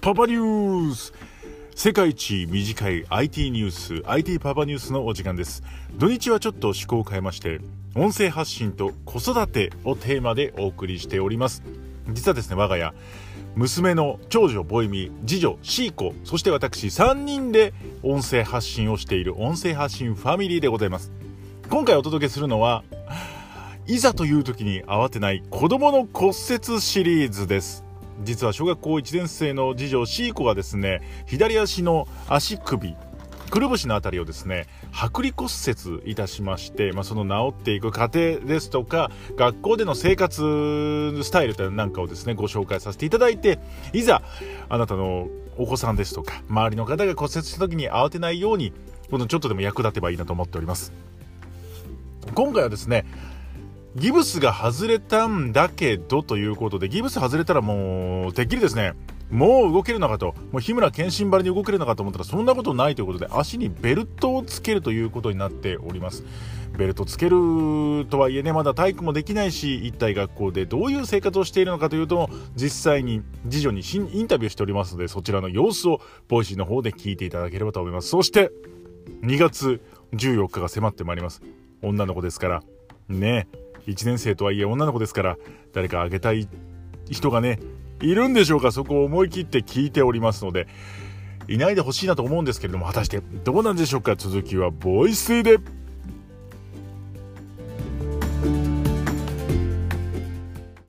パパニュース。世界一短い IT ニュース IT パパニュースのお時間です。土日はちょっと趣向を変えまして音声発信と子育てをテーマでお送りしております。実はですね我が家娘の長女ボイミ次女シーコそして私3人で音声発信をしている音声発信ファミリーでございます。今回お届けするのはいざという時に慌てない子供の骨折シリーズです。実は小学校1年生の次女シーコがですね左足の足首くるぶしの辺りをですね剥離骨折いたしまして、まあ、その治っていく過程ですとか学校での生活スタイルなんかをですねご紹介させていただいていざあなたのお子さんですとか周りの方が骨折した時に慌てないようにこのちょっとでも役立てばいいなと思っております。今回はですねギブスが外れたんだけどということで、ギブス外れたらもう、てっきりですね、もう動けるのかと、もう緋村剣心張りに動けるのかと思ったら、そんなことないということで、足にベルトをつけるということになっております。ベルトつけるとはいえね、まだ体育もできないし、一体学校でどういう生活をしているのかというと、実際に次女にインタビューしておりますので、そちらの様子を、 Voicy の方で聞いていただければと思います。そして、2月14日が迫ってまいります。女の子ですから、ね1年生とはいえ女の子ですから誰かあげたい人がねいるんでしょうか？そこを思い切って聞いておりますのでいないでほしいなと思うんですけれども果たしてどうなんでしょうか？続きはボイスで。